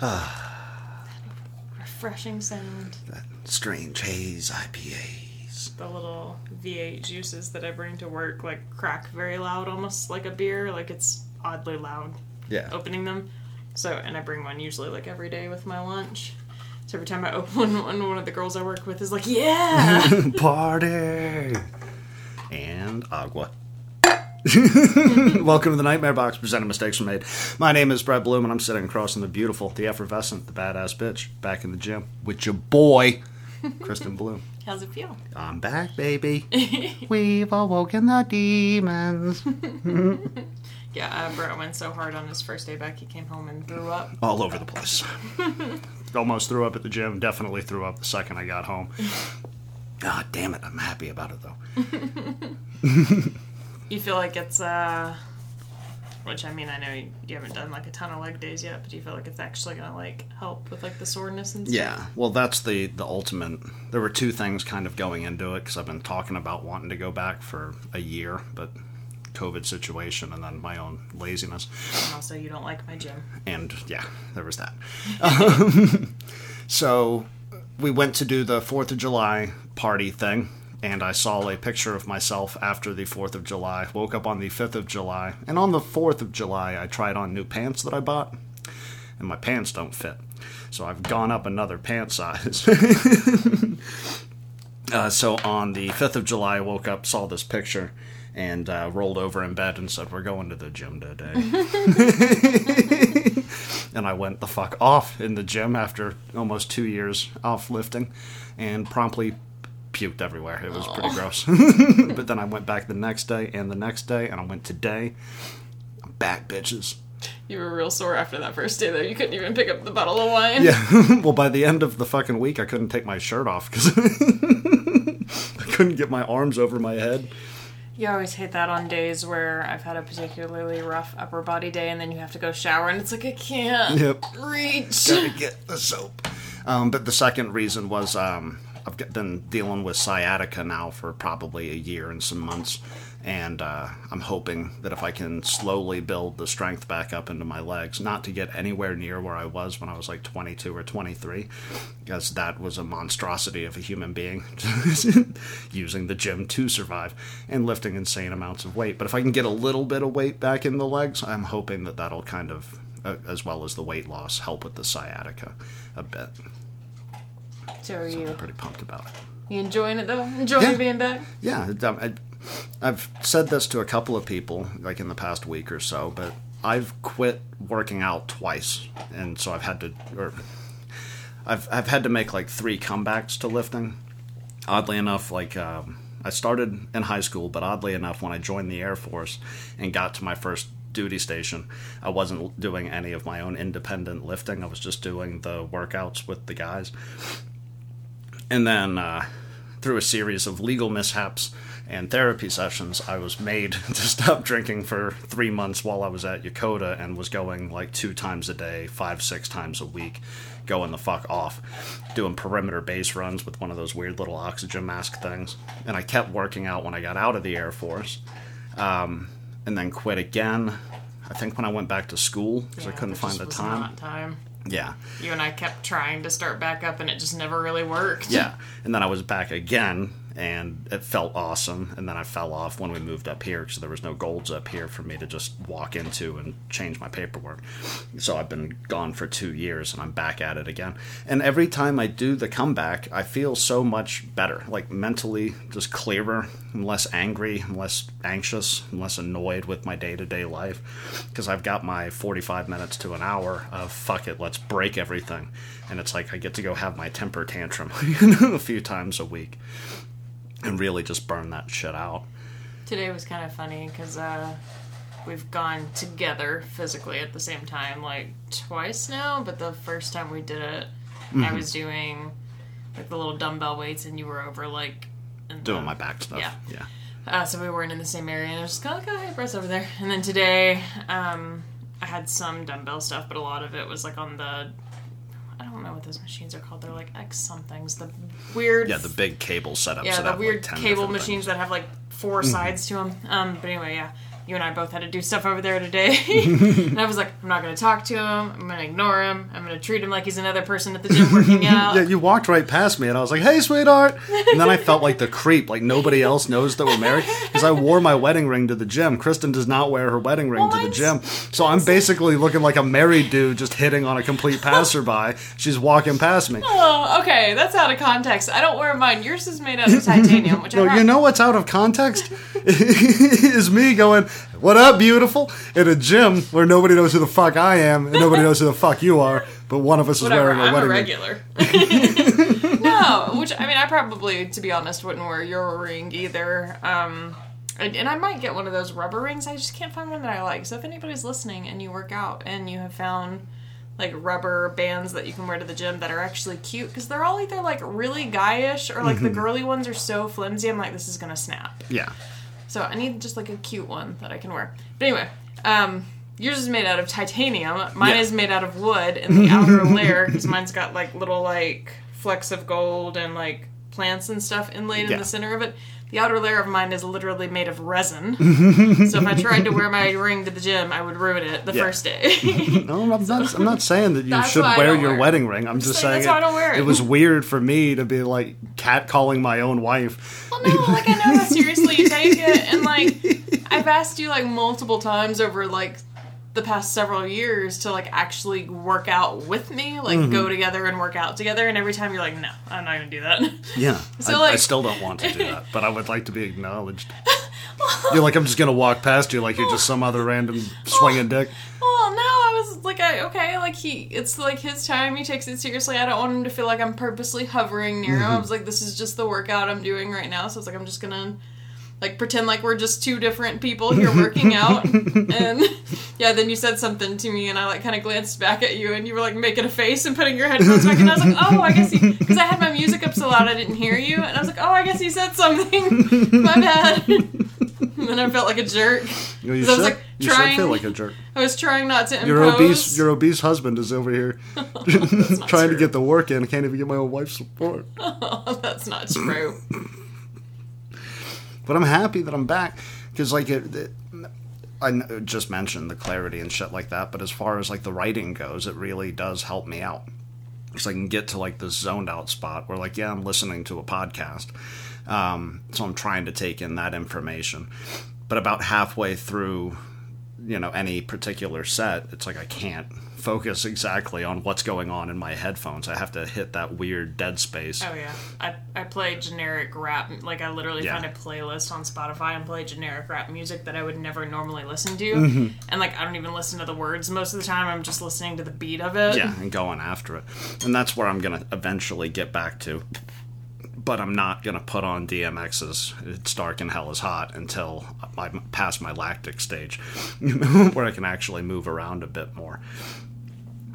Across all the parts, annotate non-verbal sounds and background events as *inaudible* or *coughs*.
That refreshing sound. That strange haze IPAs. The little V8 juices that I bring to work like crack very loud, almost like a beer. Like it's oddly loud Yeah. opening them. So, and I bring one usually like every day with my lunch. So every time I open *laughs* one, one of the girls I work with is like, "Yeah." *laughs* Party! And agua. *laughs* Welcome to the Nightmare Box, presenting Mistakes Were Made. My name is Brett Bloom, and I'm sitting across from the beautiful, the effervescent, the badass bitch, back in the gym with your boy, Kristen Bloom. *laughs* How's it feel? I'm back, baby. *laughs* We've awoken the demons. Yeah, uh, Brett went so hard on his first day back, he came home and threw up. All over the place. Almost threw up at the gym. Definitely threw up the second I got home. Ah, damn it. I'm happy about it, though. You feel like it's uh, which I mean, I know you, you haven't done like a ton of leg days yet, but do you feel like it's actually gonna like help with like the soreness and stuff? Yeah, well, that's the the ultimate. There were two things kind of going into it because I've been talking about wanting to go back for a year, but COVID situation and then my own laziness, And also, you don't like my gym. and yeah, there was that. Um, *laughs* so we went to do the Fourth of July party thing. And I saw a picture of myself after the 4th of July. Woke up on the 5th of July. And on the 4th of July, I tried on new pants that I bought. And my pants don't fit. So I've gone up another pant size. *laughs* Uh, so on the 5th of July, I woke up, saw this picture, and uh, rolled over in bed and said, We're going to the gym today. *laughs* and I went the fuck off in the gym after almost two years off lifting and promptly puked everywhere. It was pretty gross. *laughs* but then I went back the next day and the next day, and I went today. I'm back, bitches. You were real sore after that first day, though. You couldn't even pick up the bottle of wine. Yeah. *laughs* well, by the end of the fucking week, I couldn't take my shirt off because *laughs* I couldn't get my arms over my head. You always hate that on days where I've had a particularly rough upper body day, and then you have to go shower, and it's like I can't Yep. reach. Gotta get the soap. Um, but the second reason was um, I've been dealing with sciatica now for probably a year and some months. And uh, I'm hoping that if I can slowly build the strength back up into my legs, not to get anywhere near where I was when I was like 22 or 23, because that was a monstrosity of a human being *laughs* using the gym to survive and lifting insane amounts of weight. But if I can get a little bit of weight back in the legs, I'm hoping that that'll kind of, uh, as well as the weight loss, help with the sciatica a bit. So are you? I'm pretty pumped about it. You enjoying it though? Enjoying Yeah. being back? Yeah, um, I, I've said this to a couple of people, like in the past week or so, but I've quit working out twice, and so I've had to, or I've I've had to make like three comebacks to lifting. Oddly enough, like um, I started in high school, but oddly enough, when I joined the Air Force and got to my first duty station, I wasn't doing any of my own independent lifting. I was just doing the workouts with the guys. And then uh, through a series of legal mishaps and therapy sessions, I was made *laughs* to stop drinking for three months while I was at Yokota and was going like two times a day, five, six times a week, going the fuck off, doing perimeter base runs with one of those weird little oxygen mask things. And I kept working out when I got out of the Air Force. Um, and then quit again. I think when I went back to school because I couldn't find the time. Time. Yeah. You and I kept trying to start back up, and it just never really worked. Yeah. And then I was back again, and it felt awesome. And then I fell off when we moved up here because there was no Gold's up here for me to just walk into and change my paperwork. So I've been gone for two years, and I'm back at it again. And every time I do the comeback, I feel so much better, like mentally just clearer. I'm less angry, I'm less anxious, I'm less annoyed with my day to day life because I've got my 45 minutes to an hour of fuck it, let's break everything. And it's like I get to go have my temper tantrum *laughs* a few times a week and really just burn that shit out. Today was kind of funny because uh, we've gone together physically at the same time like twice now, but the first time we did it, Mm-hmm. I was doing like the little dumbbell weights, and you were over like in Doing the- my back stuff. yeah. Yeah. Uh, so we weren't in the same area, and I was just kind of like, oh, hey, Brett's over there. And then today, um, I had some dumbbell stuff, but a lot of it was like on the. I don't know what those machines are called. They're like X somethings. The weird. Yeah, the big cable setup. yeah, that the weird like cable machines things. Mm-hmm. that have like 4 sides to them. Um, but anyway, yeah. You and I both had to do stuff over there today. *laughs* and I was like, I'm not going to talk to him. I'm going to ignore him. I'm going to treat him like he's another person at the gym working *laughs* out. Yeah, you walked right past me, and I was like, "Hey, sweetheart," and then I felt like the creep, like nobody else knows that we're married because I wore my wedding ring to the gym. Kristen does not wear her wedding ring Well, to the gym, so I'm basically looking like a married dude just hitting on a complete passerby. She's walking past me. Oh, okay. That's out of context. I don't wear mine. Yours is made out of titanium, which I No, brought- you know what's out of context *laughs* is me going, "What up, beautiful?" in a gym where nobody knows who the fuck I am and nobody knows who the fuck you are, but one of us is Whatever. wearing a I'm a wedding ring. regular. *laughs* no, which I mean, I probably, to be honest, wouldn't wear your ring either. Um, and, and I might get one of those rubber rings. I just can't find one that I like. So if anybody's listening and you work out and you have found like rubber bands that you can wear to the gym that are actually cute, because they're all either like really guyish or like the Mm-hmm. girly ones are so flimsy. I'm like, this is gonna snap. Yeah. So I need just like a cute one that I can wear. But anyway, um, yours is made out of titanium. Mine Yeah. is made out of wood, and the outer *laughs* layer, because mine's got like little like flecks of gold and like plants and stuff inlaid in the center of it. The outer layer of mine is literally made of resin. *laughs* so if I tried to wear my ring to the gym, I would ruin it the Yeah. first day. *laughs* No, I'm not. I'm not saying that you That's should why I wear don't your wear it. wedding ring. I'm just saying saying that's why I don't wear it. was weird for me to be like cat calling my own wife. Well, no, like I know how seriously you take it, and like *laughs* I've asked you like multiple times over like the past several years to like actually work out with me, like Mm-hmm. go together and work out together, and every time you're like, no, I'm not gonna do that. Yeah, *laughs* So, I, I still don't want to do that, but I would like to be acknowledged. *laughs* You're like I'm just gonna walk past you like you're just some other random *laughs* swinging dick. Well, no, I was like, I, okay, like he, it's like his time. He takes it seriously. I don't want him to feel like I'm purposely hovering near him. I was like, this is just the workout I'm doing right now. So it's like I'm just gonna like pretend like we're just two different people here working out. *laughs* and yeah, then you said something to me, and I like kind of glanced back at you, and you were like making a face and putting your headphones back, and I was like, oh, I guess he, because I had my music up so loud I didn't hear you, and I was like, oh, I guess he said something. *laughs* my bad. and then I felt like a jerk. You, know, you 'Cause I was, should. like, you should trying- feel like a jerk. I was trying not to impose. Your obese, your obese husband is over here *laughs* not trying to get the work in. I can't even get my own wife's support. That's not true. But I'm happy that I'm back because, like, it, it, I just mentioned the clarity and shit like that. But as far as like the writing goes, it really does help me out. Because I can get to like this zoned out spot where, like, yeah, I'm listening to a podcast, um, so I'm trying to take in that information. But about halfway through, you know, any particular set, it's like I can't focus exactly on what's going on in my headphones. I have to hit that weird dead space. Oh yeah, I I play generic rap. Like I literally Yeah. find a playlist on Spotify and play generic rap music that I would never normally listen to. Mm-hmm. And like I don't even listen to the words most of the time. I'm just listening to the beat of it. yeah, and going after it. And that's where I'm going to eventually get back to. But I'm not going to put on DMX's It's Dark and Hell is Hot until I'm past my lactic stage, *laughs* where I can actually move around a bit more.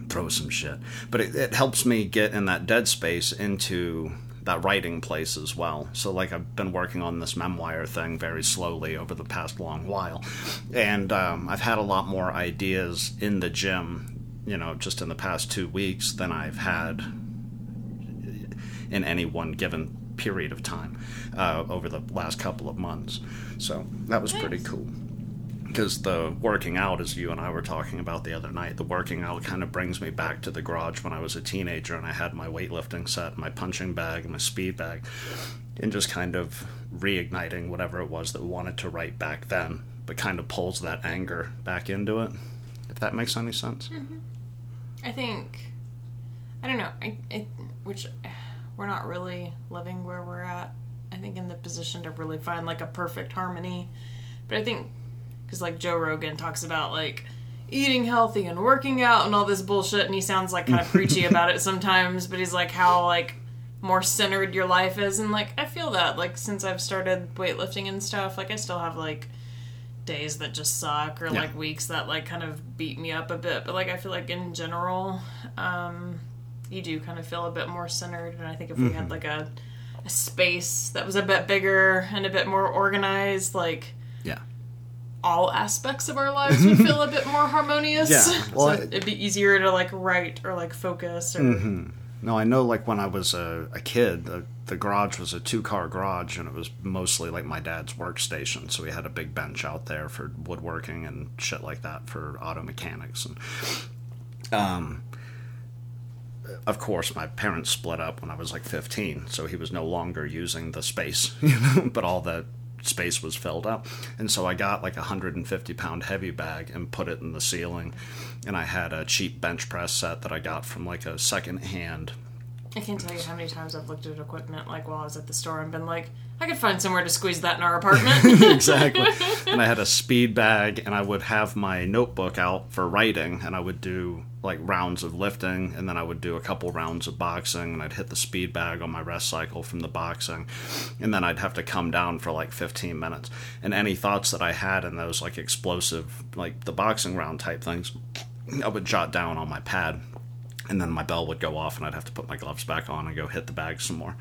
Throw some shit. But it, it helps me get in that dead space into that writing place as well. So, like, I've been working on this memoir thing very slowly over the past long while. And um, I've had a lot more ideas in the gym, you know, just in the past two weeks than I've had in any one given period of time uh, over the last couple of months. So, that was pretty cool because the working out, as you and I were talking about the other night, the working out kind of brings me back to the garage when I was a teenager and I had my weightlifting set, my punching bag, and my speed bag, and just kind of reigniting whatever it was that wanted to write back then, but kind of pulls that anger back into it. If that makes any sense. Mm-hmm. I think I don't know. I, I which we're not really living where we're at. I think in the position to really find like a perfect harmony. But I think because like Joe Rogan talks about like eating healthy and working out and all this bullshit, and he sounds like kind of preachy *laughs* about it sometimes. But he's like how like more centered your life is, and like I feel that like since I've started weightlifting and stuff, like I still have like days that just suck or Yeah. like weeks that like kind of beat me up a bit but like i feel like in general um you do kind of feel a bit more centered and i think if we had like a, a space that was a bit bigger and a bit more organized like. All aspects of our lives would feel a *laughs* bit more harmonious Yeah, *laughs* well, so it'd be easier to like write or like focus or Mm-hmm. No, I know. Like when I was a, a kid, the, the garage was a two car garage, and it was mostly like my dad's workstation. So we had a big bench out there for woodworking and shit like that for auto mechanics. And um, of course, my parents split up when I was like 15, so he was no longer using the space, *laughs* you know, but all that space was filled up. And so I got like a 150 pound heavy bag and put it in the ceiling. And I had a cheap bench press set that I got from like a second hand. I can't tell you how many times I've looked at equipment like while I was at the store and been like, I could find somewhere to squeeze that in our apartment. *laughs* exactly. And I had a speed bag, and I would have my notebook out for writing, and I would do like rounds of lifting, and then I would do a couple rounds of boxing, and I'd hit the speed bag on my rest cycle from the boxing, and then I'd have to come down for like 15 minutes. And any thoughts that I had in those like explosive, like the boxing round type things, I would jot down on my pad and then my bell would go off and I'd have to put my gloves back on and go hit the bag some more.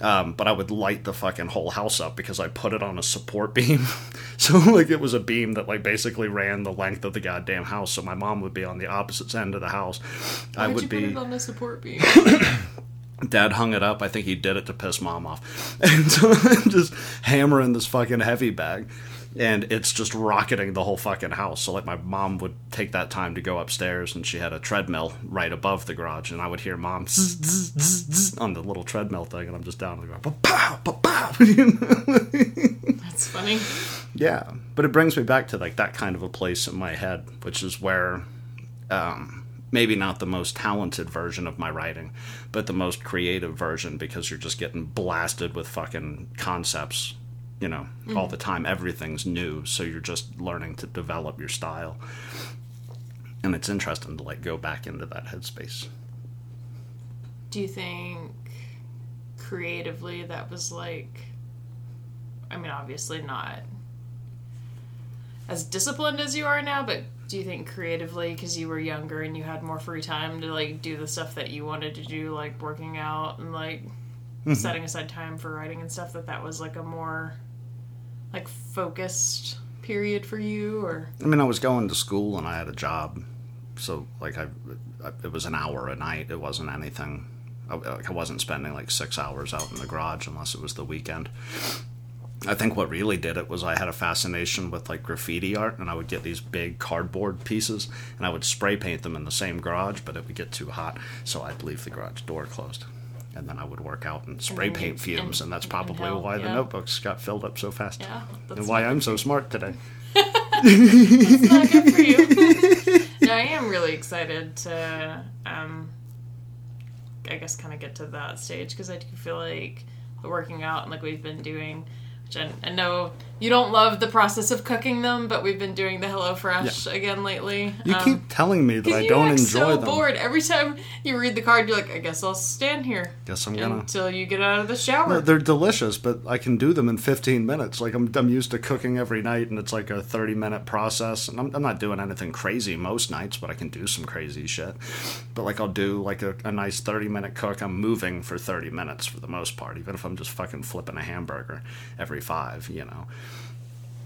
Um, but I would light the fucking whole house up because I put it on a support *laughs* beam. so like it was a beam that like basically ran the length of the goddamn house. So my mom would be on the opposite end of the house. Why'd I would be put it on a support beam? *coughs* Dad hung it up. I think he did it to piss mom off. *laughs* And so I'm *laughs* just hammering this fucking heavy bag. And it's just rocketing the whole fucking house. So, like, my mom would take that time to go upstairs, and she had a treadmill right above the garage. And I would hear mom zzz, zzz, zzz, on the little treadmill thing, and I'm just down on the ground. Pow, pow, pow. That's funny. Yeah, but it brings me back to like that kind of a place in my head, which is where um, maybe not the most talented version of my writing, but the most creative version because you're just getting blasted with fucking concepts, you know, all mm. the time. Everything's new, so you're just learning to develop your style. And it's interesting to like go back into that headspace. Do you think creatively that was like I mean obviously not as disciplined as you are now, but do you think creatively because you were younger and you had more free time to like do the stuff that you wanted to do like working out and like mm-hmm. setting aside time for writing and stuff that that was like a more like focused period for you or I mean, I was going to school and I had a job, so like I, I it was an hour a night. It wasn't anything. I, I wasn't spending like six hours out in the garage unless it was the weekend. I think what really did it was I had a fascination with like graffiti art, and I would get these big cardboard pieces, and I would spray paint them in the same garage, but it would get too hot, so I'd leave the garage door closed, and then I would work out and spray then paint fumes, in- and that's probably inhale, why the notebooks got filled up so fast, yeah and why I'm so smart today. *laughs* that's not good for you. *laughs* no, I am really excited to, um, I guess, kind of get to that stage because I do feel like the working out and like we've been doing. Which I, I know you don't love the process of cooking them, but we've been doing the HelloFresh again lately. You Um, keep telling me that I don't enjoy so them. bored every time you read the card. You're like, I guess I'll stand here Guess I'm gonna. until you get out of the shower. They're delicious, but I can do them in 15 minutes. Like I'm, I'm used to cooking every night, and it's like a 30 minute process. And I'm, I'm not doing anything crazy most nights, but I can do some crazy shit. But like I'll do like a, a nice 30 minute cook. I'm moving for 30 minutes for the most part, even if I'm just fucking flipping a hamburger every five, you know.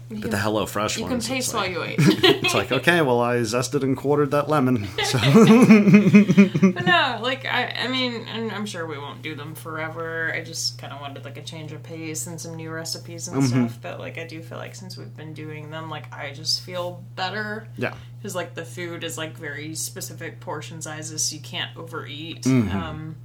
But the Hello Fresh you can taste it's while you eat. *laughs* it's like okay, well I zested and quartered that lemon, so But no, like I, I mean, and I'm sure we won't do them forever. I just kind of wanted like a change of pace and some new recipes and stuff. But like, I do feel like since we've been doing them, like I just feel better yeah. because like the food is like very specific portion sizes, so you can't overeat. Um,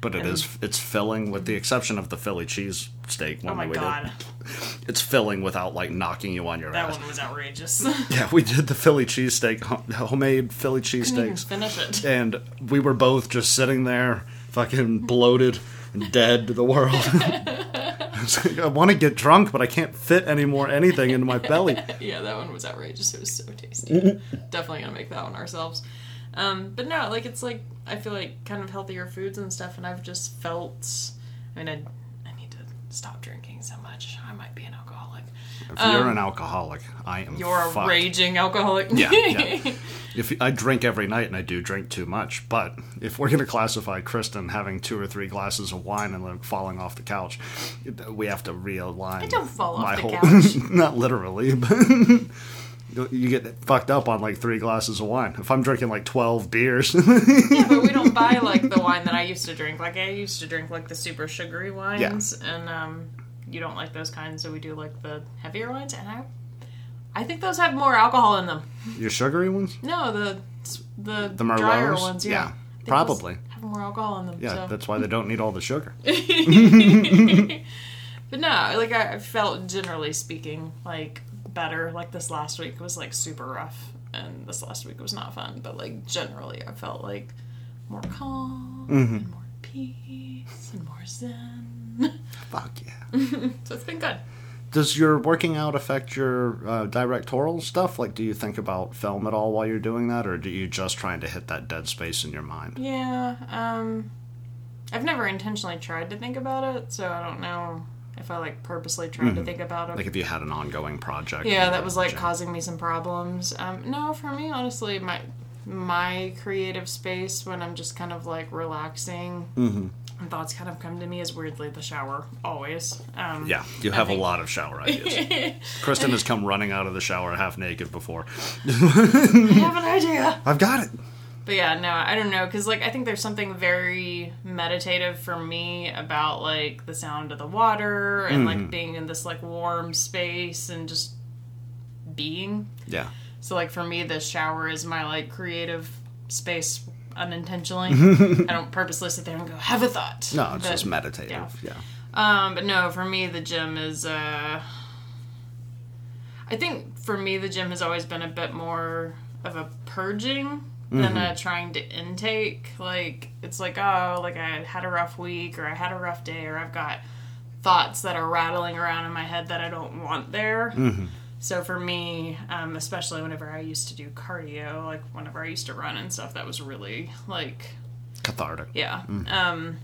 But it is it's filling, with the exception of the Philly cheese steak. oh my we did. god, *laughs* it's filling without like knocking you on your that ass. That one was outrageous. *laughs* Yeah, we did the Philly cheesesteak, homemade Philly Couldn't even cheesesteaks, finish it. *laughs* and we were both just sitting there, fucking bloated and dead to the world. I, like, I want to get drunk, but I can't fit any more anything into my belly. yeah, that one was outrageous. It was so tasty. Definitely gonna make that one ourselves. Um, but no, like it's like I feel like kind of healthier foods and stuff, and I've just felt. I mean, I, I need to stop drinking so much. I might be an alcoholic. If you're an alcoholic, I am. Um, You're a raging alcoholic. Yeah, yeah. *laughs* If I drink every night, and I do drink too much, but if we're going to classify Kristen having two or three glasses of wine and like falling off the couch, we have to realign. I don't fall off the whole, couch. *laughs* not literally, but *laughs* You get fucked up on like three glasses of wine. If I'm drinking like twelve beers, *laughs* Yeah, but we don't buy like the wine that I used to drink. Like I used to drink like the super sugary wines, and um, you don't like those kinds, so we do like the heavier ones. And I, I think those have more alcohol in them. your sugary ones, No, the the the drier ones, yeah, those probably. have more alcohol in them. Yeah, so. that's why they don't need all the sugar. *laughs* *laughs* But no, like I felt generally speaking like better. Like this last week was like super rough, and this last week was not fun. But like generally, I felt like more calm and more peace and more zen. Fuck yeah. *laughs* so it's been good. Does your working out affect your uh, directorial stuff? Like, do you think about film at all while you're doing that, or do you just trying to hit that dead space in your mind? Yeah. Um, I've never intentionally tried to think about it, so I don't know if I like purposely tried to think about it. Like, if you had an ongoing project. yeah that was like Jim. causing me some problems um no for me honestly my my creative space when i'm just kind of like relaxing Mm-hmm. and thoughts kind of come to me is weirdly the shower always um Yeah, you have a lot of shower *laughs* ideas. Kristen has come running out of the shower half naked before. i have an idea *laughs* I've got it. But yeah no i don't know because like i think there's something very meditative for me about like the sound of the water and Mm-hmm. like being in this like warm space and just being Yeah. So like for me, the shower is my like creative space unintentionally. *laughs* I don't purposely sit there and go have a thought. No, it's But- just meditative. yeah. Yeah. Um, but no, for me, the gym is. uh I think for me, the gym has always been a bit more of a purging than a trying to intake. Like it's like oh, like I had a rough week, or I had a rough day, or I've got thoughts that are rattling around in my head that I don't want there. Mm-hmm. So for me, um, especially whenever I used to do cardio, like whenever I used to run and stuff, that was really like Cathartic. yeah. Mm. Um,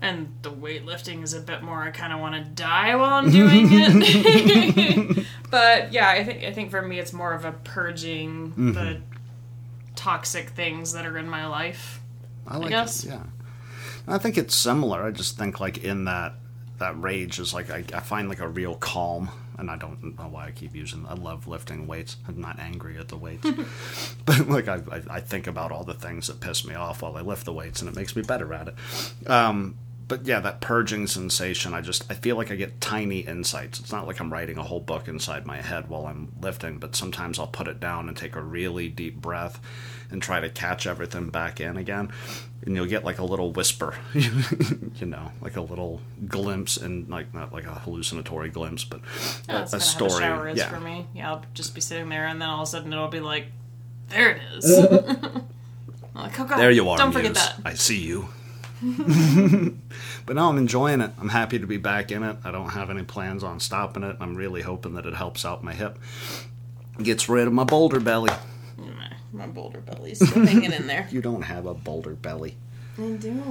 and the weightlifting is a bit more. I kind of want to die while I'm doing it. *laughs* *laughs* but yeah, I think I think for me, it's more of a purging the mm-hmm. Toxic things that are in my life. I like guess. it. Yeah. I think it's similar. I just think like in that that rage is like I, I find like a real calm, and I don't know why I keep using. I love lifting weights. I'm not angry at the weights, *laughs* but like I, I I think about all the things that piss me off while I lift the weights, and it makes me better at it. Um, but yeah, that purging sensation, I just I feel like I get tiny insights. It's not like I'm writing a whole book inside my head while I'm lifting, but sometimes I'll put it down and take a really deep breath and try to catch everything back in again. And you'll get like a little whisper, *laughs* you know, like a little glimpse and like not like a hallucinatory glimpse, but oh, a, That's a kind story. how is yeah. for me. Yeah, I'll just be sitting there, and then all of a sudden it'll be like, there it is. *laughs* *laughs* I'm like, oh god, There you are. Don't forget that. I see you. *laughs* but no, I'm enjoying it. I'm happy to be back in it. I don't have any plans on stopping it. I'm really hoping that it helps out my hip. Gets rid of my boulder belly. My, my boulder belly's still hanging in there. *laughs* You don't have a boulder belly. I do.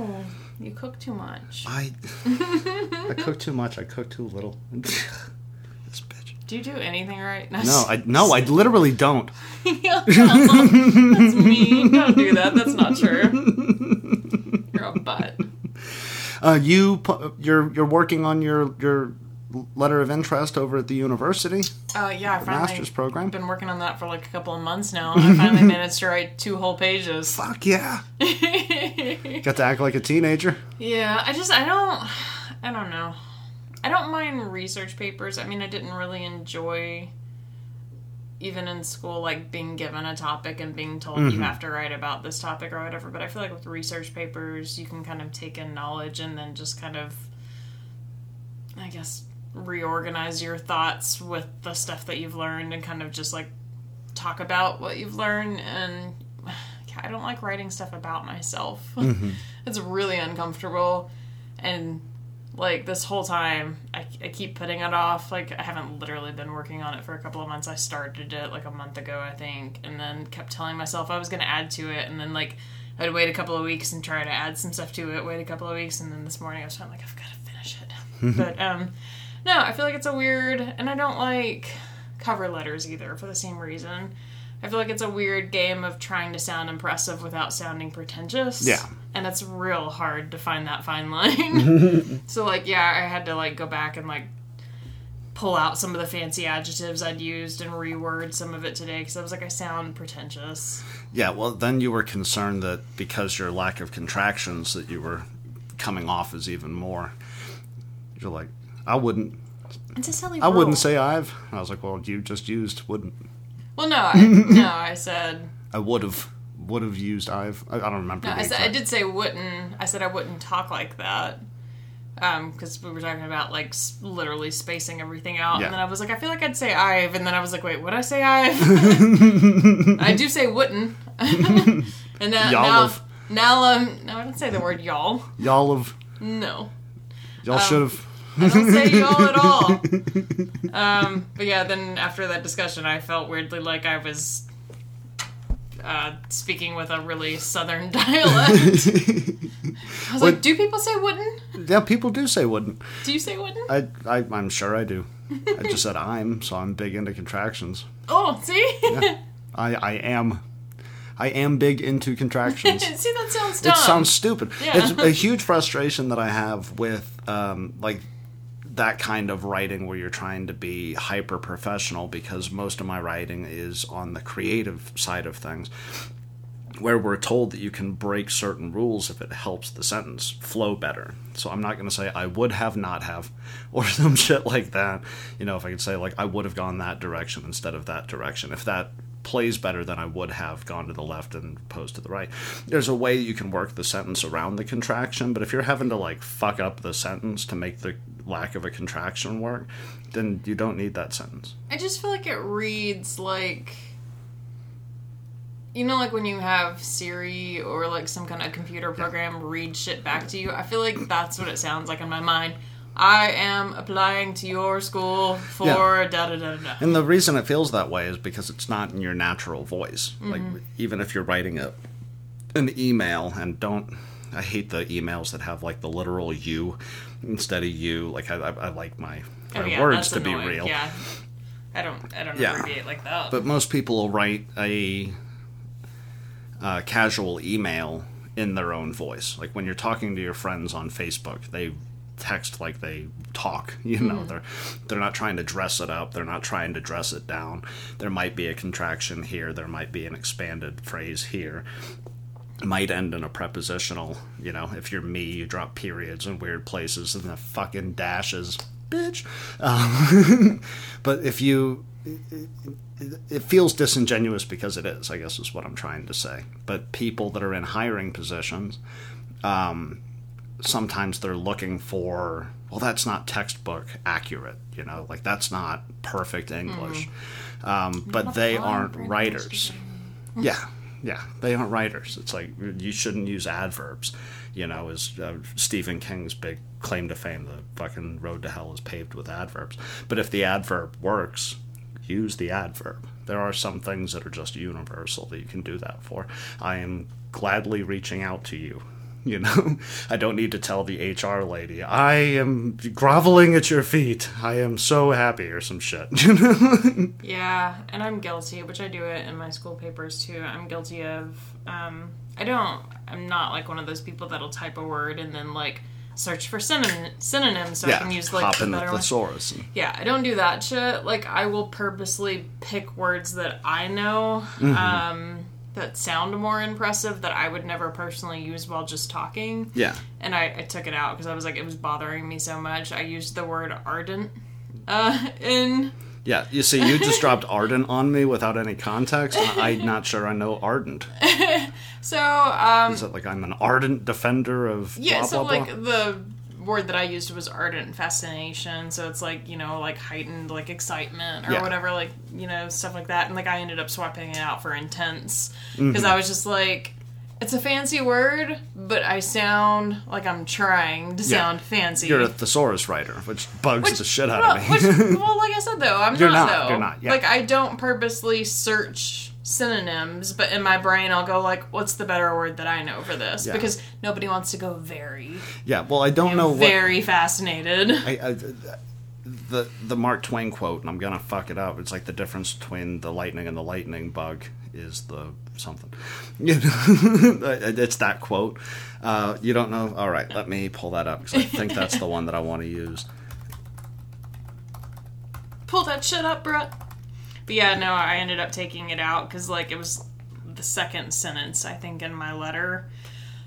You cook too much. I *laughs* I cook too much. I cook too little. this bitch. Do you do anything right? No, I no, I literally don't. Yeah, that's mean. Don't do that. That's not true. You're a butt. Uh, you you're you're working on your your letter of interest over at the university Uh, yeah, I finally master's program. been working on that for like a couple of months now. I finally *laughs* managed to write two whole pages. Fuck yeah! *laughs* Got to act like a teenager. Yeah, I just I don't I don't know. I don't mind research papers. I mean, I didn't really enjoy even in school like being given a topic and being told you mm-hmm. have to write about this topic or whatever, but I feel like with research papers, you can kind of take in knowledge and then just kind of I guess reorganize your thoughts with the stuff that you've learned and kind of just like talk about what you've learned. And *sighs* I don't like writing stuff about myself. Mm-hmm. *laughs* it's really uncomfortable. And like this whole time I, I keep putting it off like i haven't literally been working on it for a couple of months i started it like a month ago i think and then kept telling myself i was going to add to it and then like i'd wait a couple of weeks and try to add some stuff to it wait a couple of weeks and then this morning i was like i've got to finish it *laughs* but um no i feel like it's a weird and i don't like cover letters either for the same reason I feel like it's a weird game of trying to sound impressive without sounding pretentious. Yeah. And it's real hard to find that fine line. *laughs* *laughs* so like yeah, I had to like go back and like pull out some of the fancy adjectives I'd used and reword some of it today because I was like, I sound pretentious. Yeah, well, then you were concerned that because your lack of contractions, that you were coming off as even more. You're like, I wouldn't, It's a silly. I wouldn't say I've. I was like, well, you just used wouldn't. Well, no, I, *laughs* no, I said. I would have, would have used I've. I, I don't remember. No, I said I did say wouldn't. I said I wouldn't talk like that. Um, because we were talking about like s- literally spacing everything out, Yeah. and then I was like, I feel like I'd say I've, and then I was like, wait, would I say I've? *laughs* I do say wouldn't, *laughs* and now Y'all now, have- now um, no, I don't say the word y'all. Y'all have, No, y'all Um, should have. I don't say y'all at all. *laughs* Um, but yeah, then after that discussion, I felt weirdly like I was uh, speaking with a really southern *laughs* dialect. *laughs* I was like, do people say wouldn't? Yeah, people do say wouldn't. Do you say wouldn't? I, I, I'm sure I do. I just said I'm, so I'm big into contractions. oh, see? *laughs* I, I am, I am big into contractions. see, that sounds dumb. It sounds stupid. Yeah. It's a huge frustration that I have with um, like that kind of writing where you're trying to be hyper professional because most of my writing is on the creative side of things where we're told that you can break certain rules if it helps the sentence flow better. So I'm not going to say I would have not have *laughs* or some shit like that. You know, if I could say like I would have gone that direction instead of that direction. If that plays better than I would have gone to the left and opposed to the right. There's a way you can work the sentence around the contraction, but if you're having to like fuck up the sentence to make the lack of a contraction work, then you don't need that sentence. I just feel like it reads like. You know, like when you have Siri or like some kind of computer program read shit back to you? I feel like that's what it sounds like in my mind. I am applying to your school for Yeah. da da da da. And the reason it feels that way is because it's not in your natural voice. Like mm-hmm. even if you're writing a an email and don't I hate the emails that have like the literal you instead of you. Like I, I, I like my, my Oh, yeah, words to be real. Yeah. I don't I don't Yeah. abbreviate like that. But most people will write a uh, casual email in their own voice. Like when you're talking to your friends on Facebook, they text like they talk. *laughs* You know, they're they're not trying to dress it up. They're not trying to dress it down. There might be a contraction here. There might be an expanded phrase here. Might end in a prepositional. You know, if you're me, you drop periods in weird places and the fucking dashes, bitch. Um, *laughs* but if you it feels disingenuous because it is, I guess is what I'm trying to say. But people that are in hiring positions, um, sometimes they're looking for, well, that's not textbook accurate, you know, like that's not perfect English. Um, but they aren't writers. Yeah, yeah, they aren't writers. It's like you shouldn't use adverbs. You know, is uh, Stephen King's big claim to fame. The fucking road to hell is paved with adverbs. But if the adverb works, use the adverb. There are some things that are just universal that you can do that for. I am gladly reaching out to you. You know, *laughs* I don't need to tell the HR lady, I am groveling at your feet. I am so happy, or some shit. You *laughs* know? Yeah, and I'm guilty, which I do it in my school papers too. I'm guilty of um I don't I'm not like one of those people that'll type a word and then like search for synonym, synonyms so I can use like hop in the one. thesaurus. And, Yeah, I don't do that shit. Like I will purposely pick words that I know Mm-hmm. um that sound more impressive that I would never personally use while just talking. yeah. And I, I took it out because I was like it was bothering me so much. I used the word ardent uh *laughs* in Yeah, you see, you just dropped ardent on me without any context, and I'm *laughs* not sure I know ardent. *laughs* so um Is it like I'm an ardent defender of Yeah, blah, so blah, like blah? the word that I used was ardent fascination. So it's like, you know, like heightened like excitement or Yeah. whatever, like, you know, stuff like that. And like I ended up swapping it out for intense Mm-hmm. because I was just like, it's a fancy word, but I sound like I'm trying to Yeah. sound fancy. You're a thesaurus writer, which bugs the shit out well, of me. which, *laughs* well, like I said though, I'm You're not, not, though. you're not, yeah. Like I don't purposely search synonyms, but in my brain I'll go like, what's the better word that I know for this? Yeah. Because nobody wants to go very. yeah, well, I don't know what very fascinated. *laughs* I, I, the the Mark Twain quote, and I'm gonna fuck it up. It's like the difference between the lightning and the lightning bug is the something. You know, *laughs* it's that quote. Uh, you don't know? All right, let me pull that up because I think that's the *laughs* one that I want to use. pull that shit up, bruh. But yeah, no, I ended up taking it out because like it was the second sentence I think in my letter.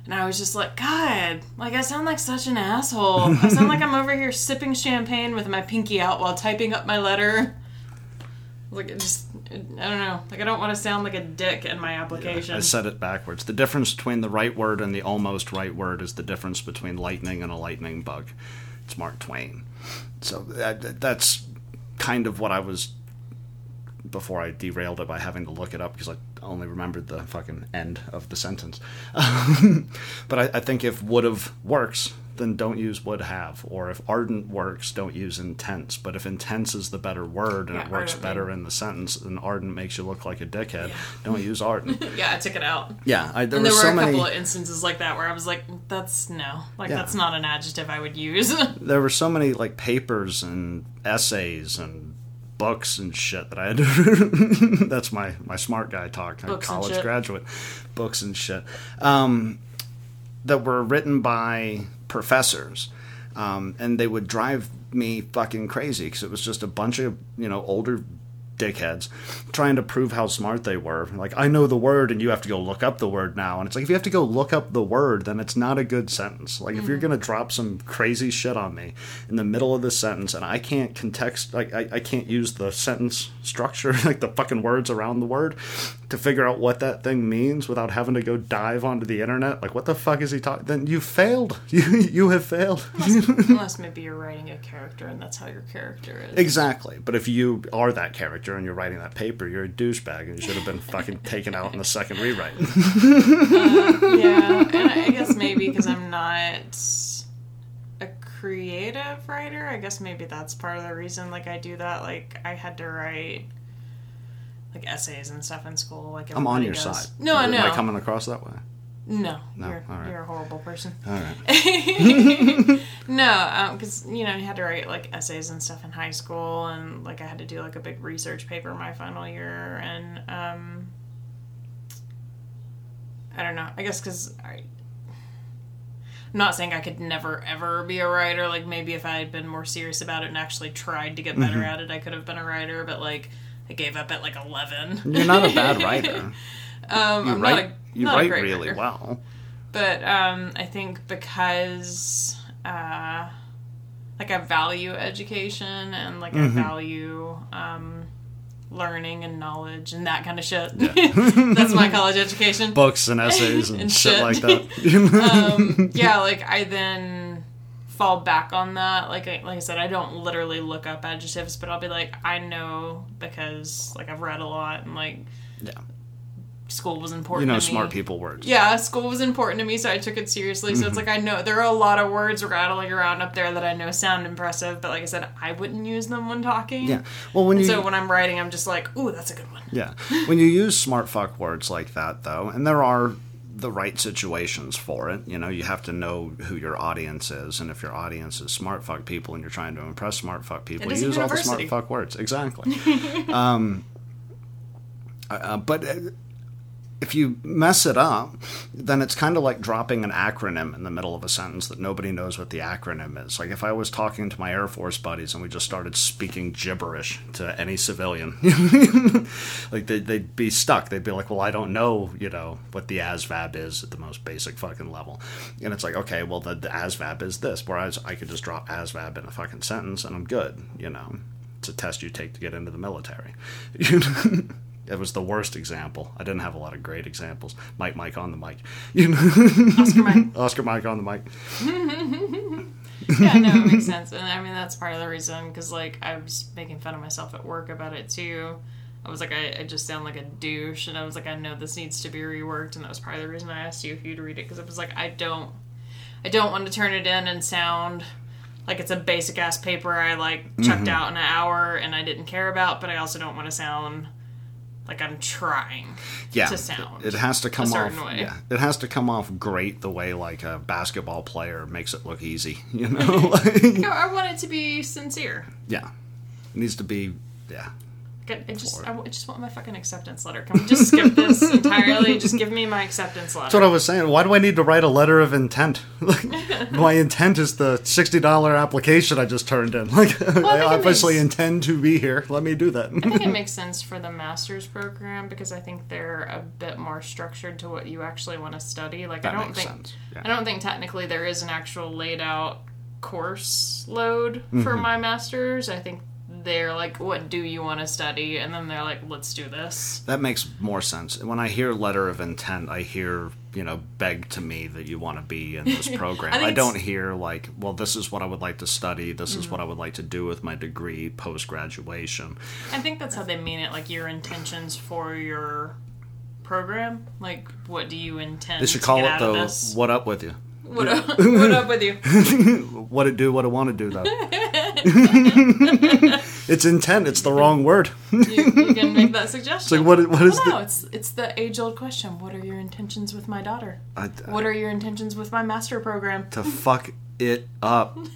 And I was just like, God, like I sound like such an asshole. I sound like I'm over here sipping champagne with my pinky out while typing up my letter. Like it just, I don't know. Like I don't want to sound like a dick in my application. I said it backwards. The difference between the right word and the almost right word is the difference between lightning and a lightning bug. It's Mark Twain. So that, that's kind of what I was before I derailed it by having to look it up because I only remembered the fucking end of the sentence. *laughs* but I, I think if would have works, then don't use would have. Or if ardent works, don't use intense. But if intense is the better word and Yeah, it works better in the sentence, and ardent makes you look like a dickhead, don't use ardent. *laughs* yeah, I took it out. Yeah, I, there And there were so a many. couple of instances like that where I was like, that's no. Like, Yeah. that's not an adjective I would use. *laughs* there were so many like papers and essays and books and shit that I had to. *laughs* that's my my smart guy talk. I'm Books college graduate, books and shit. Um, that were written by professors, um, and they would drive me fucking crazy because it was just a bunch of you know older dickheads trying to prove how smart they were. Like, I know the word and you have to go look up the word now. And it's like, if you have to go look up the word, then it's not a good sentence. Like, if you're mm. going to drop some crazy shit on me in the middle of the sentence and I can't context, like, I, I can't use the sentence structure, *laughs* like the fucking words around the word to figure out what that thing means without having to go dive onto the internet. Like, what the fuck is he talking? Then you failed. *laughs* You, you have failed. *laughs* Unless maybe you're writing a character and that's how your character is. Exactly. But if you are that character and you're writing that paper, you're a douchebag and you should have been fucking taken out in the second rewrite. *laughs* Uh, yeah, and I *laughs* guess maybe because I'm not a creative writer, I guess maybe that's part of the reason. Like I do that. Like I had to write like essays and stuff in school. Like I'm on your does. side. No, I Am know. I coming across that way? No, No, you're right. you're a horrible person. All right. *laughs* no, because you know you had to write like essays and stuff in high school, and like I had to do like a big research paper my final year, and um, I don't know. I guess because I. I'm not saying I could never ever be a writer. Like maybe if I had been more serious about it and actually tried to get better Mm-hmm. at it, I could have been a writer. But like, I gave up at like 11. You're not a bad *laughs* writer. um, You I'm write, not a, you not write really writer. well. But um, I think because uh, like I value education and like Mm-hmm. I value um, learning and knowledge and that kind of shit. *laughs* That's my college education. Books and essays *laughs* and, And shit, shit. like that. *laughs* um, yeah, like I then fall back on that. Like I, like I said, I don't literally look up adjectives, but I'll be like, I know because like I've read a lot and like yeah. School was important. know to me. You know smart people words. Yeah, school was important to me, so I took it seriously. So it's like I know there are a lot of words rattling around up there that I know sound impressive, but like I said, I wouldn't use them when talking. Yeah. Well, when And you so when I'm writing, I'm just like, ooh, that's a good one. Yeah. When you use smart fuck words like that, though, and there are the right situations for it, you know, you have to know who your audience is. And if your audience is smart fuck people and you're trying to impress smart fuck people, you use all the smart fuck words. Exactly. *laughs* um, uh, but. If you mess it up, then it's kind of like dropping an acronym in the middle of a sentence that nobody knows what the acronym is. Like if I was talking to my Air Force buddies and we just started speaking gibberish to any civilian, *laughs* like they'd, they'd be stuck. They'd be like, "Well, I don't know, you know, what the ASVAB is at the most basic fucking level." And it's like, okay, well, the, the ASVAB is this. Whereas I could just drop ASVAB in a fucking sentence and I'm good. You know, it's a test you take to get into the military. *laughs* It was the worst example. I didn't have a lot of great examples. Mike, Mike on the mic. You know, Oscar Mike. *laughs* Oscar Mike on the mic. *laughs* yeah, no, it makes sense. And I mean, that's part of the reason because, like, I was making fun of myself at work about it too. I was like, I, I just sound like a douche, and I was like, I know this needs to be reworked, and that was part of the reason I asked you if you'd read it because I was like, I don't, I don't want to turn it in and sound like it's a basic ass paper I like chucked mm-hmm. out in an hour and I didn't care about, but I also don't want to sound like I'm trying Yeah, to sound. it has to come a off. way. Yeah, it has to come off great the way like a basketball player makes it look easy. You *laughs* know, No, I want it to be sincere. yeah, it needs to be. Yeah, I, I just, I, I just want my fucking acceptance letter. Can we just skip this *laughs* entirely? Just give me my acceptance letter. That's what I was saying. Why do I need to write a letter of intent? *laughs* Like, *laughs* my intent is the sixty dollar application I just turned in. Like, I, think it obviously makes- intend to be here. Let me do that. I think it makes sense for the master's program because I think they're a bit more structured to what you actually want to study. Like That I don't think yeah. I don't think technically there is an actual laid out course load Mm-hmm. for my master's. I think they're like, "What do you want to study?" And then they're like, "Let's do this." That makes more sense. When I hear letter of intent, I hear, you know, beg to me that you want to be in this *laughs* program. I I, don't hear like, well, this is what I would like to study. This Mm-hmm. is what I would like to do with my degree post graduation. I think that's how they mean it. Like your intentions for your program. Like, what do you intend They should call it this? "What up with you." What up, what up with you? *laughs* What it do? What I want to do though. *laughs* *laughs* it's intent. It's the wrong word. You, you can make that suggestion. like, what- what is well, no, the- it's it's the age old question. What are your intentions with my daughter? I, What are your intentions with my master program? to fuck it up. *laughs*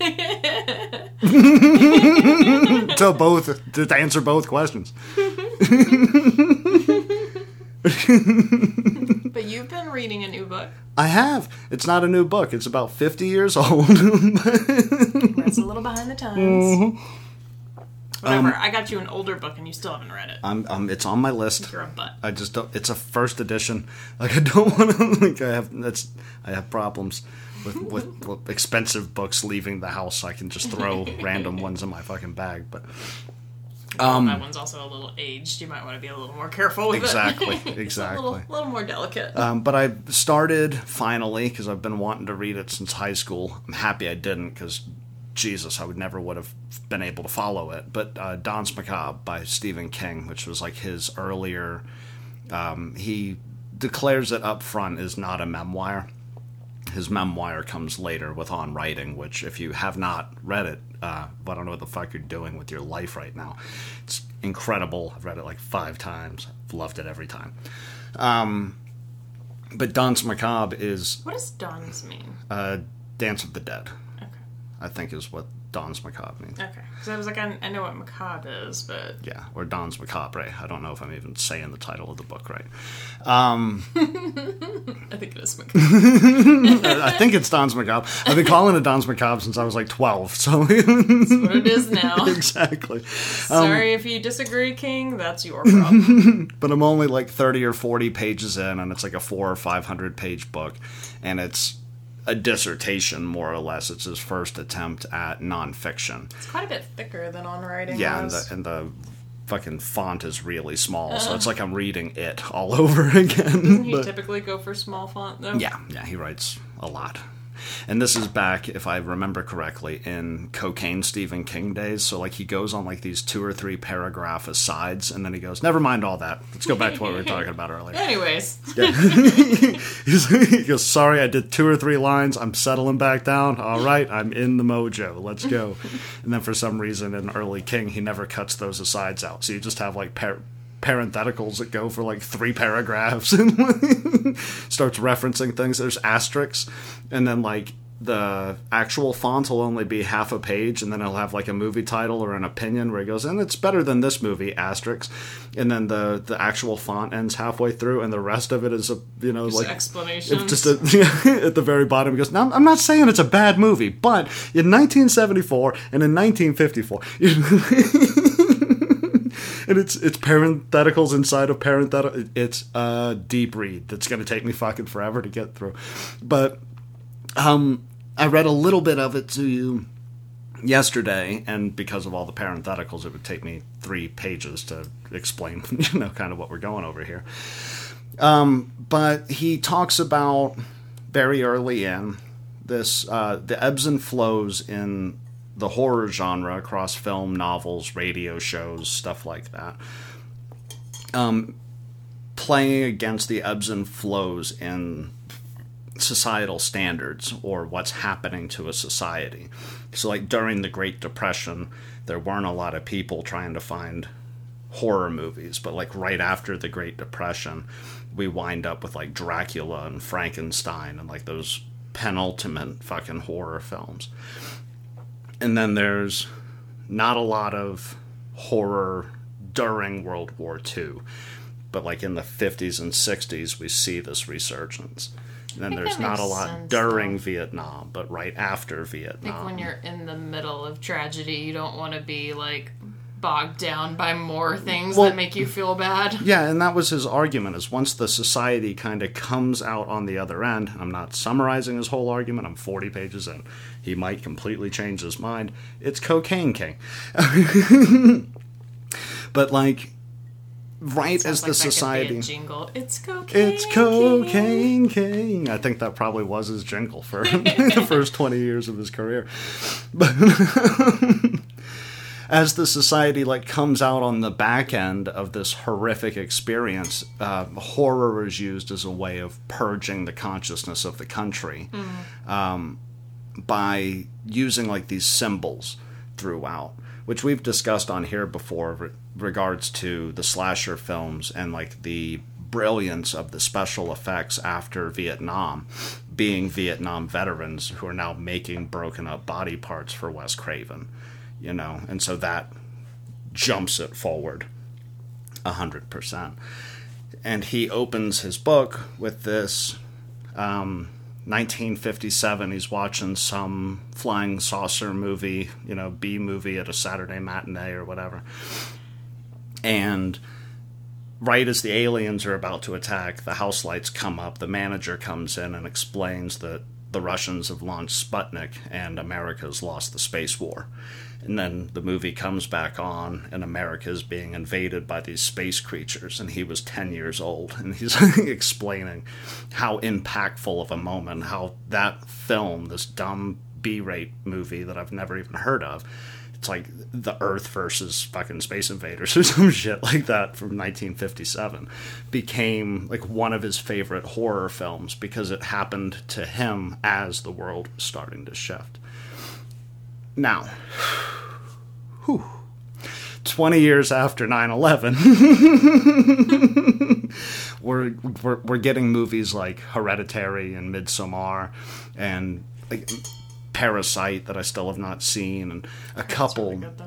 to both to answer both questions. *laughs* But you've been reading a new book. I have. It's not a new book. It's about 50 years old. *laughs* That's a little behind the times. Mm-hmm. Whatever. Um, I got you an older book and you still haven't read it. I'm, I'm it's on my list. You're a butt. I just don't it's a first edition. Like I don't *laughs* want to like I have that's I have problems with, with *laughs* with expensive books leaving the house. I can just throw random ones in my fucking bag, but um, that one's also a little aged. You might want to be a little more careful with Exactly, it. *laughs* It's a exactly. little, little more delicate. Um, but I started finally because I've been wanting to read it since high school. I'm happy I didn't because Jesus, I would never would have been able to follow it. But uh, Don's Macabre by Stephen King, which was like his earlier, um, he declares it up front is not a memoir. His memoir comes later with On Writing, which if you have not read it, uh, I don't know what the fuck you're doing with your life right now. It's incredible. I've read it like five times. I've loved it every time. Um, but Dance Macabre is what does Dance mean? uh, Dance of the Dead, Okay. I think is what Danse Macabre means. Okay. Because I was like, I, I know what macabre is, but Yeah, or Don's Macabre. I don't know if I'm even saying the title of the book right. Um, *laughs* I think it is macabre. *laughs* I think it's Danse Macabre. I've been calling it Don's Macabre since I was like 12, so *laughs* what it is now. exactly. Sorry if you disagree, King. That's your problem. But I'm only like 30 or 40 pages in, and it's like a four or 500 page book, and it's a dissertation, more or less. It's his first attempt at nonfiction. it's quite a bit thicker than on writing. Yeah, and the, and the fucking font is really small, so it's uh-huh. like I'm reading it all *laughs* over again. Doesn't he But- typically go for small font though? yeah, yeah, he writes a lot. And this is back, if I remember correctly, in cocaine Stephen King days. So like he goes on like these two or three paragraph asides, and then he goes, "Never mind all that. Let's go back to what we were talking about earlier." *laughs* Anyways, *laughs* He's- he goes, "Sorry, I did two or three lines. I'm settling back down. All right, I'm in the mojo. Let's go." and then for some reason, in early King, he never cuts those asides out, so you just have like par- parentheticals that go for like three paragraphs *laughs* and starts referencing things. There's asterisks, and then like the actual font will only be half a page, and then it'll have like a movie title or an opinion where he goes, and it's better than this movie, asterisk, and then the the actual font ends halfway through, and the rest of it is a you know just like explanations. if just a, *laughs* at the very bottom, he goes, now, I'm not saying it's a bad movie, but in 1974 and in 1954, *laughs* and it's it's parentheticals inside of parenthetical. It's a deep read that's going to take me fucking forever to get through. But um, I read a little bit of it to you yesterday, and because of all the parentheticals, it would take me three pages to explain, *laughs* you know, kind of what we're going over here. Um, but he talks about very early in this uh, the ebbs and flows in the horror genre across film, novels, radio shows, stuff like that. Um, playing against the ebbs and flows in societal standards or what's happening to a society. So, like during the Great Depression, there weren't a lot of people trying to find horror movies, but like right after the Great Depression, we wind up with like Dracula and Frankenstein and like those penultimate fucking horror films. And then there's not a lot of horror during World War II. But like in the 50s and 60s, we see this resurgence. And then there's not a lot sense, during though. Vietnam, but right after Vietnam. I think when you're in the middle of tragedy, you don't want to be like bogged down by more things Well- that make you feel bad. Yeah, and that was his argument is once the society kind of comes out on the other end, I'm not summarizing his whole argument, I'm 40 pages in. He might completely change his mind. It's cocaine king. *laughs* but like right as the like that could be a society jingle. It's cocaine. it's cocaine king. I think that probably was his jingle for *laughs* *laughs* the first 20 years of his career. But as the society like comes out on the back end of this horrific experience, uh, horror is used as a way of purging the consciousness of the country um, by using like these symbols throughout, which we've discussed on here before, re- regards to the slasher films and like the brilliance of the special effects after Vietnam, being Vietnam veterans who are now making broken up body parts for Wes Craven, you know, and so that jumps it forward a hundred percent. And he opens his book with this um, 1957. He's watching some flying saucer movie, you know, B movie at a Saturday matinee or whatever. And right as the aliens are about to attack, the house lights come up. The manager comes in and explains that the Russians have launched Sputnik and America's lost the space war. And then the movie comes back on, and America is being invaded by these space creatures, and he was 10 years old. And he's *laughs* explaining how impactful of a moment, how that film, this dumb B rate movie that I've never even heard of, it's like the Earth versus fucking Space Invaders *laughs* or some shit like that from 1957 became like one of his favorite horror films because it happened to him as the world was starting to shift. Now, *sighs* whew, 20 years after 9 11, *laughs* we're, we're, we're getting movies like Hereditary and Midsommar and like, Parasite that I still have not seen, and a couple. Really good.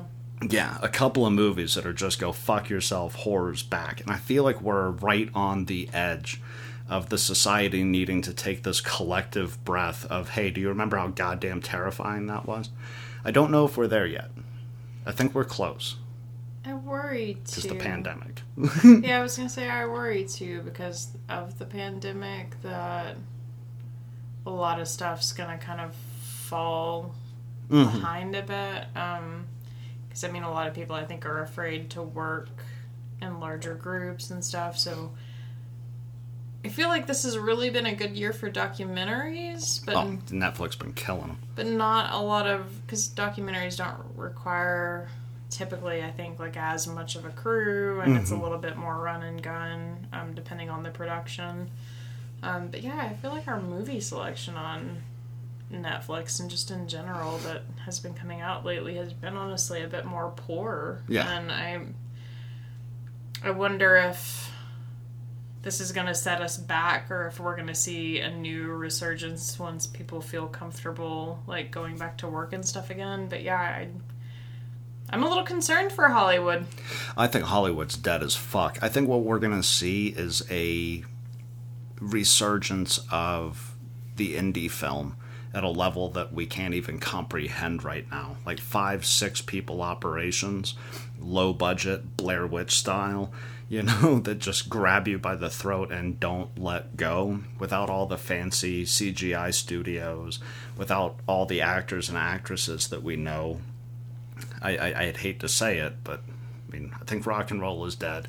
Yeah, a couple of movies that are just go fuck yourself horrors back. And I feel like we're right on the edge of the society needing to take this collective breath of, hey, do you remember how goddamn terrifying that was? I don't know if we're there yet. I think we're close. I worry too. Just the pandemic. *laughs* yeah, I was gonna say I worry too because of the pandemic that a lot of stuff's gonna kind of fall Mm-hmm. behind a bit. Um, because I mean, a lot of people I think are afraid to work in larger groups and stuff. So I feel like this has really been a good year for documentaries, but Oh, Netflix been killing them. but not a lot of because documentaries don't require typically i think like as much of a crew and it's a little bit more run and gun um, depending on the production um, but yeah i feel like our movie selection on netflix and just in general that has been coming out lately has been honestly a bit more poor Yeah. and i i wonder if this is going to set us back or if we're going to see a new resurgence once people feel comfortable like going back to work and stuff again. But yeah I, i'm a little concerned for hollywood. I think Hollywood's dead as fuck. I think what we're going to see is a resurgence of the indie film at a level that we can't even comprehend right now. Like five, six people operations, low budget, Blair Witch style, you *laughs* know, that just grab you by the throat and don't let go without all the fancy CGI studios, without all the actors and actresses that we know. I, I, I'd hate to say it, but I mean, I think rock and roll is dead.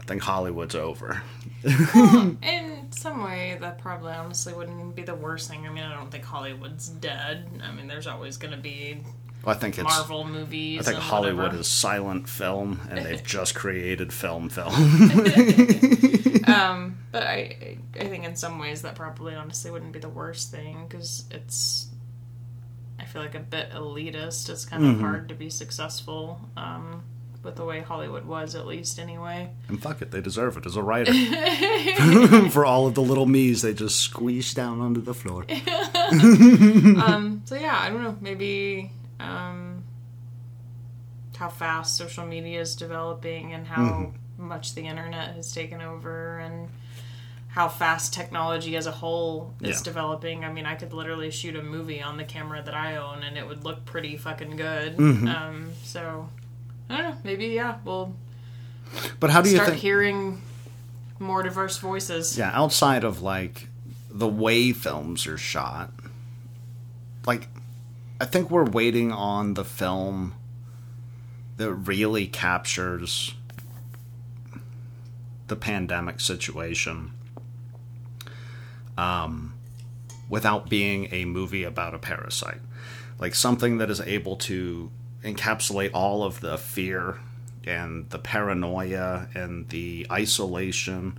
I think Hollywood's over. *laughs* in some way that probably honestly wouldn't be the worst thing i mean i don't think hollywood's dead i mean there's always going to be I think it's. marvel movies I think Hollywood whatever. is silent film, and they've *laughs* just created film film. *laughs* um, but I, I think in some ways that probably honestly wouldn't be the worst thing because it's, I feel like a bit elitist. It's kind of hard to be successful um, with the way Hollywood was, at least anyway. and fuck it, they deserve it as a writer. *laughs* *laughs* For all of the little me's they just squeeze down onto the floor. *laughs* Um, so yeah, I don't know. Maybe um, how fast social media is developing and how much the internet has taken over and how fast technology as a whole is Yeah. developing. I mean, I could literally shoot a movie on the camera that I own and it would look pretty fucking good. Mm-hmm. Um, so I don't know. Maybe yeah, we'll But how do you start think? hearing more diverse voices. Yeah, outside of like the way films are shot, like I think we're waiting on the film that really captures the pandemic situation um, without being a movie about a parasite. Like something that is able to encapsulate all of the fear and the paranoia and the isolation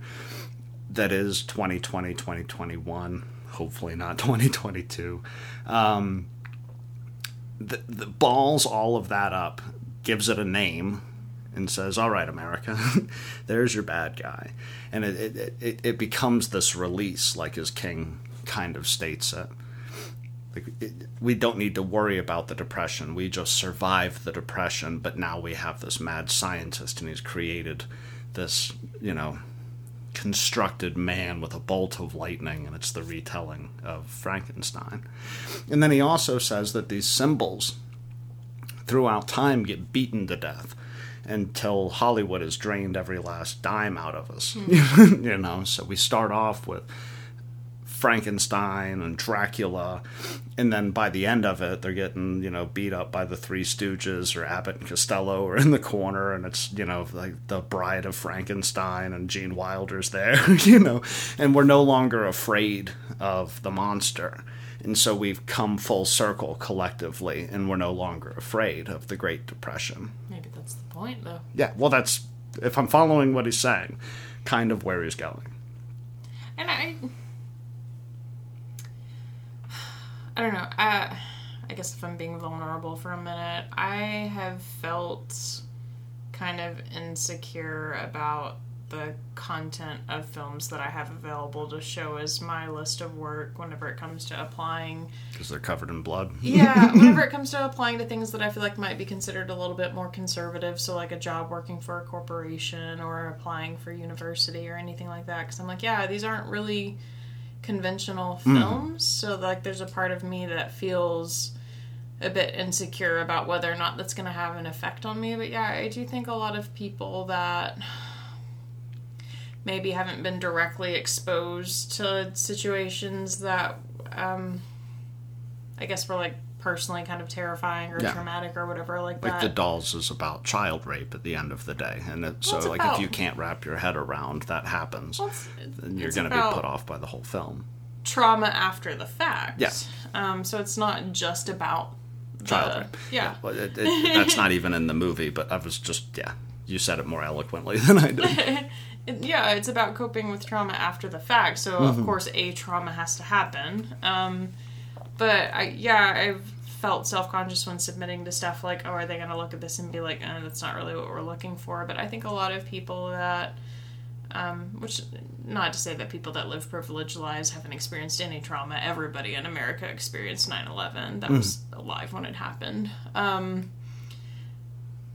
that is 2020 2021 hopefully not *laughs* 2022 um, the, the balls all of that up gives it a name and says all right america *laughs* there's your bad guy. And it, it, it, it becomes this release like as king kind of states it like, it, we don't need to worry about the depression. We just survived the depression, but now we have this mad scientist, and he's created this, you know, constructed man with a bolt of lightning, and it's the retelling of Frankenstein. And then he also says that these symbols throughout time get beaten to death until Hollywood has drained every last dime out of us. Hmm. *laughs* you know, so we start off with Frankenstein and Dracula, and then by the end of it, they're getting you know beat up by the Three Stooges or Abbott and Costello are in the corner, and it's you know like the Bride of Frankenstein and Gene Wilder's there, *laughs* you know, and we're no longer afraid of the monster. And so we've come full circle collectively, and we're no longer afraid of the Great Depression. Maybe that's the point, though. Yeah, well, that's, if I'm following what he's saying, kind of where he's going. And I, I don't know. I, I guess if I'm being vulnerable for a minute, I have felt kind of insecure about the content of films that I have available to show as my list of work whenever it comes to applying Because they're covered in blood. yeah, *laughs* whenever it comes to applying to things that I feel like might be considered a little bit more conservative, so like a job working for a corporation or applying for university or anything like that, because I'm like, yeah, these aren't really conventional films, so like there's a part of me that feels a bit insecure about whether or not that's going to have an effect on me. But yeah, I do think a lot of people that maybe haven't been directly exposed to situations that um, I guess were like personally kind of terrifying or Yeah. traumatic or whatever like, Like that. the dolls is about child rape at the end of the day, and it, so like about- if you can't wrap your head around that happens, Well, it's- then you're going to be put off by the whole film. trauma after the fact. Yeah. Um, so it's not just about the, Child rape. Yeah. Well, it, it, that's not even in the movie, but I was just yeah. You said it more eloquently *laughs* than I did. *laughs* Yeah, it's about coping with trauma after the fact. So Mm-hmm. of course, a trauma has to happen. Um, but I, yeah, I've felt self conscious when submitting to stuff like, oh, are they going to look at this and be like, eh, that's not really what we're looking for. But I think a lot of people that, um, which not to say that people that live privileged lives haven't experienced any trauma. Everybody in America experienced 9-11 that was alive when it happened. Um,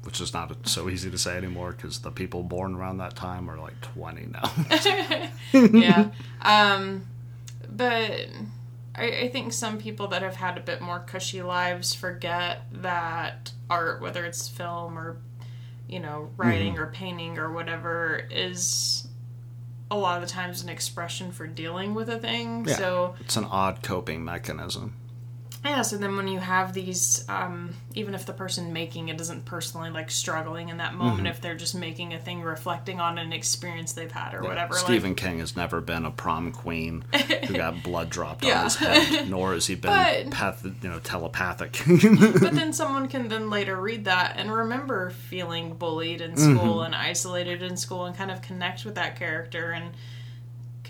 Which is not so easy to say anymore because the people born around that time are like 20 now. *laughs* yeah. Um, but I, I think some people that have had a bit more cushy lives forget that art, whether it's film or, you know, mm-hmm. writing or painting or whatever, is a lot of the times an expression for dealing with a thing. Yeah. So, it's an odd coping mechanism. Yeah, so then when you have these, um, even if the person making it isn't personally like struggling in that moment, Mm-hmm. if they're just making a thing reflecting on an experience they've had or whatever, like, Stephen King has never been a prom queen who got *laughs* blood dropped Yeah. on his head, *laughs* nor has he been But- path, you know telepathic. *laughs* but then someone can then later read that and remember feeling bullied in school and isolated in school and kind of connect with that character and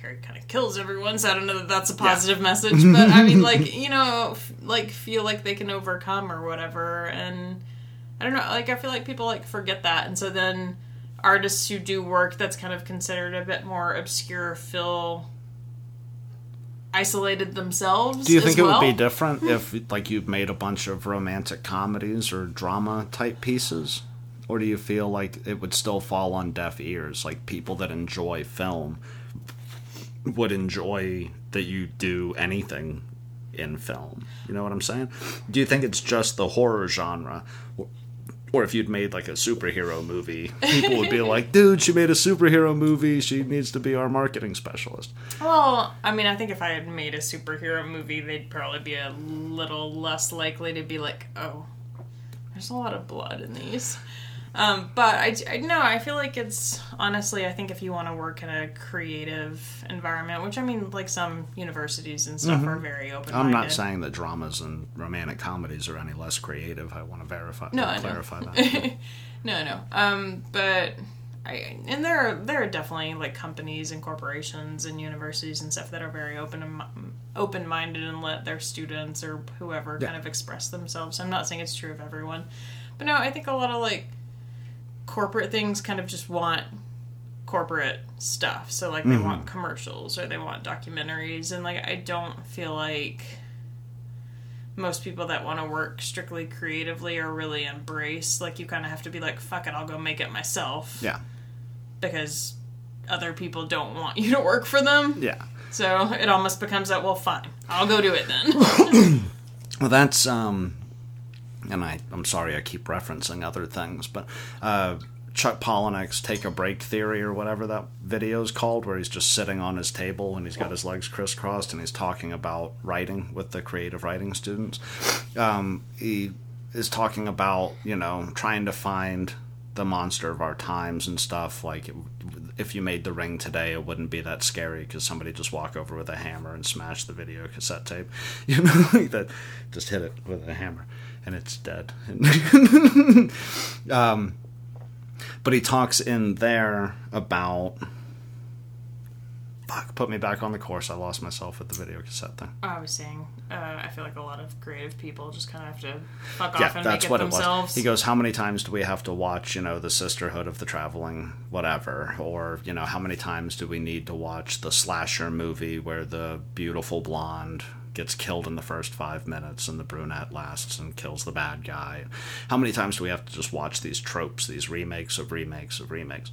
Carrie kind of kills everyone so I don't know that that's a positive message but I mean like you know f- like feel like they can overcome or whatever and I don't know like I feel like people like forget that and so then artists who do work that's kind of considered a bit more obscure feel isolated themselves. Do you think it would be different hmm. if, like, you've made a bunch of romantic comedies or drama type pieces? Or do you feel like it would still fall on deaf ears? Like, people that enjoy film would enjoy that you do anything in film. You know what I'm saying? Do you think it's just the horror genre? Or if you'd made like a superhero movie, people would be *laughs* like, dude, she made a superhero movie. She needs to be our marketing specialist. Well, I mean, I think if I had made a superhero movie, they'd probably be a little less likely to be like, oh, there's a lot of blood in these. Um, but I, I no, I feel like it's honestly, I think if you want to work in a creative environment, which I mean, like some universities and stuff are very open. Mm-hmm. I'm not saying that dramas and romantic comedies are any less creative. I want to verify, No, I know. clarify that. *laughs* no, no. Um, but I and there are there are definitely like companies and corporations and universities and stuff that are very open and open minded and let their students or whoever Yeah. kind of express themselves. I'm not saying it's true of everyone, but no, I think a lot of like corporate things kind of just want corporate stuff. So like they want commercials or they want documentaries and like I don't feel like most people that want to work strictly creatively are really embrace like you kind of have to be like fuck it I'll go make it myself yeah, because other people don't want *laughs* you to work for them. yeah. So it almost becomes that well fine. I'll go do it then. *coughs* Well, that's um, and I I'm sorry I keep referencing other things, but uh, Chuck Palahniuk's "Take a Break" theory or whatever that video is called, where he's just sitting on his table and he's got his legs crisscrossed and he's talking about writing with the creative writing students. Um, he is talking about you know trying to find the monster of our times and stuff. Like if you made the ring today it wouldn't be that scary because somebody just walk over with a hammer and smash the video cassette tape. *laughs* You know like that just hit it with a hammer and it's dead *laughs* um, but he talks in there about fuck put me back on the course i lost myself with the video cassette thing I was saying, uh, I feel like a lot of creative people just kind of have to fuck yeah, off and that's make it what themselves. it was. He goes, "How many times do we have to watch, you know, the Sisterhood of the Traveling, whatever, or you know, how many times do we need to watch the slasher movie where the beautiful blonde gets killed in the first five minutes and the brunette lasts and kills the bad guy? How many times do we have to just watch these tropes, these remakes of remakes of remakes?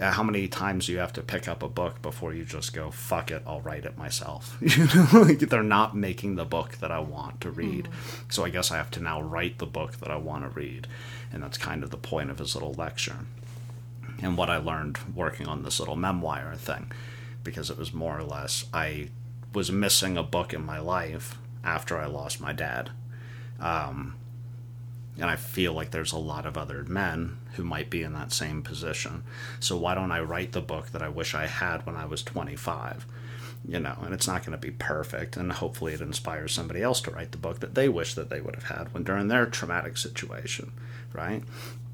Uh, how many times do you have to pick up a book before you just go, fuck it, I'll write it myself? *laughs* You know, like they're not making the book that I want to read. So I guess I have to now write the book that I want to read. And that's kind of the point of his little lecture. And what I learned working on this little memoir thing, because it was more or less, I was missing a book in my life after I lost my dad. Um, and I feel like there's a lot of other men who might be in that same position. So why don't I write the book that I wish I had when I was 25? You know, and it's not going to be perfect, and hopefully it inspires somebody else to write the book that they wish that they would have had when during their traumatic situation, right?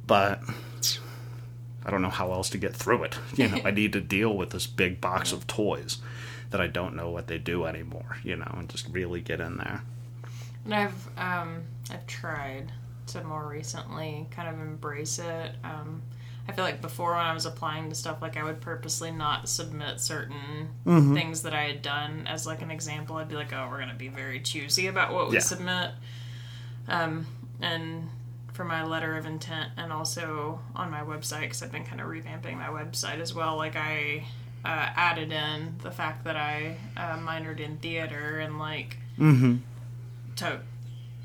But I don't know how else to get through it. *laughs* You know, I need to deal with this big box of toys that I don't know what they do anymore. You know, and just really get in there. And I've um, I've tried to more recently kind of embrace it. Um, I feel like before when I was applying to stuff, like I would purposely not submit certain things that I had done as like an example. I'd be like, oh, we're gonna be very choosy about what we Yeah. submit. Um, and for my letter of intent, and also on my website, because I've been kind of revamping my website as well. Like I uh, added in the fact that I uh, minored in theater and like took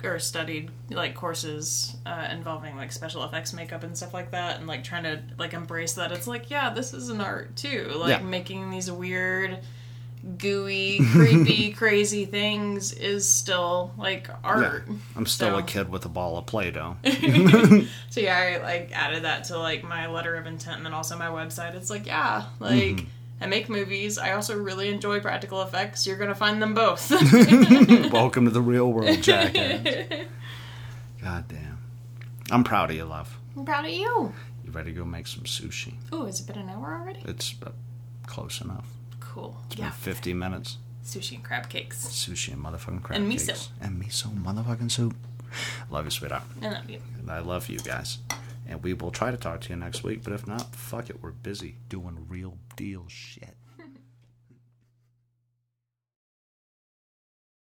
or studied like courses uh, involving like special effects makeup and stuff like that and like trying to like embrace that it's like yeah this is an art too like Yeah. making these weird gooey creepy *laughs* crazy things is still like Yeah. art I'm still a kid with a ball of Play-Doh. *laughs* *laughs* so yeah i like added that to like my letter of intent and then also my website it's like yeah like I make movies. I also really enjoy practical effects. You're gonna find them both. *laughs* Welcome to the real world, jackass. *laughs* God damn. I'm proud of you, love. I'm proud of you. You ready to go make some sushi? Oh, has it been an hour already? It's uh, close enough. Cool. Yeah. Yeah. 50 minutes. Sushi and crab cakes. Sushi and motherfucking crab cakes. And miso. And miso motherfucking soup. Love you, sweetheart. I love you. And I love you guys. And we will try to talk to you next week, but if not, fuck it. We're busy doing real deal shit.